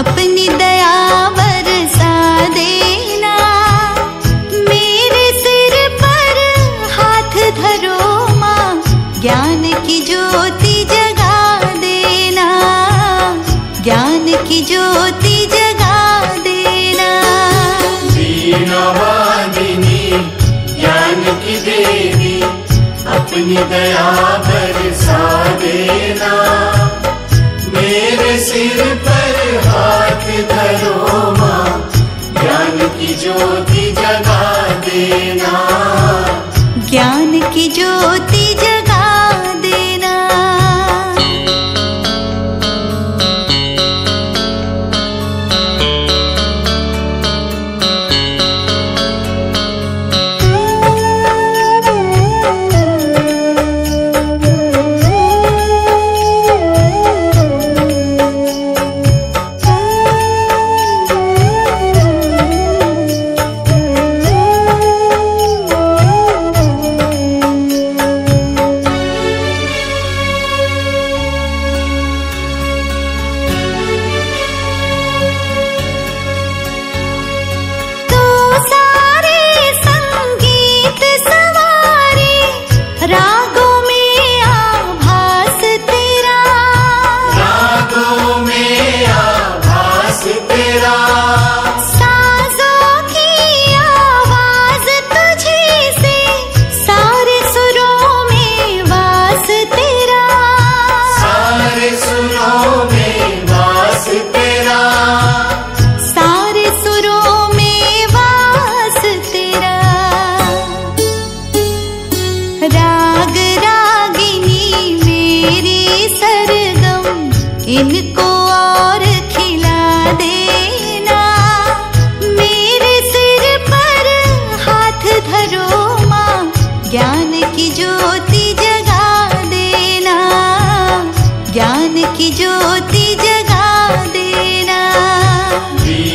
अपनी दया बरसा देना मेरे सिर पर हाथ धरो माँ ज्ञान की ज्योति जगा देना। ज्ञान की ज्योति जगा देना। ज्ञान की देवी अपनी दया बरसा करो माँ ज्ञान की ज्योति जगा देना। ज्ञान की ज्योति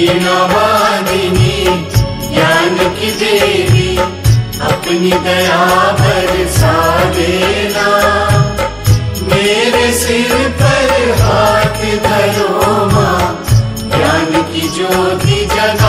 दीनवादिनी ज्ञान की देवी अपनी दया मेरे सिर पर हाथ धरो माँ ज्ञान की ज्योति जगा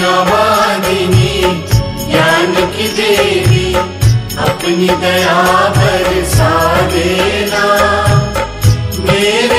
नवादिनी ज्ञान की देवी अपनी दया पर सा देना मेरे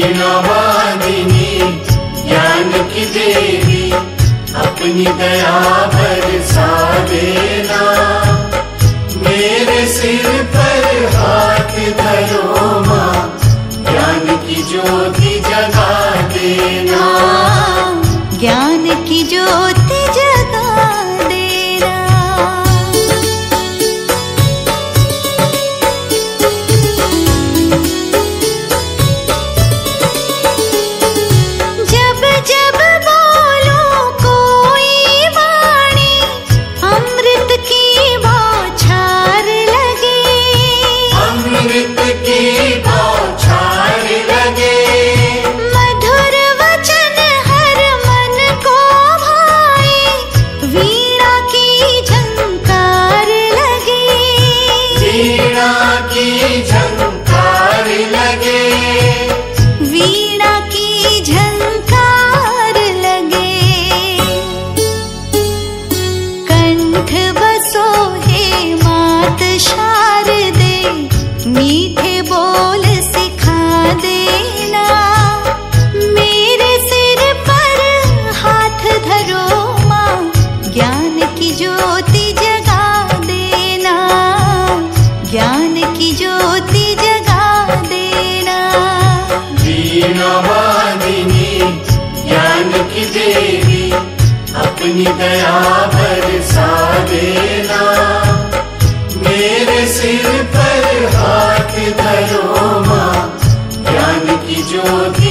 वीणा ज्ञान की देवी, अपनी दया बरसा देना मेरे सिर पर हाथ धरो माँ ज्ञान की ज्योति जगा देना। ज्ञान की ज्योति की देना। मेरे सिर धरो माँ ज्ञान ज्ञान की ज्योति जगा देना। वीणा वादिनी ज्ञान की देवी अपनी दया बरसा देना। मेरे सिर पर ज्योति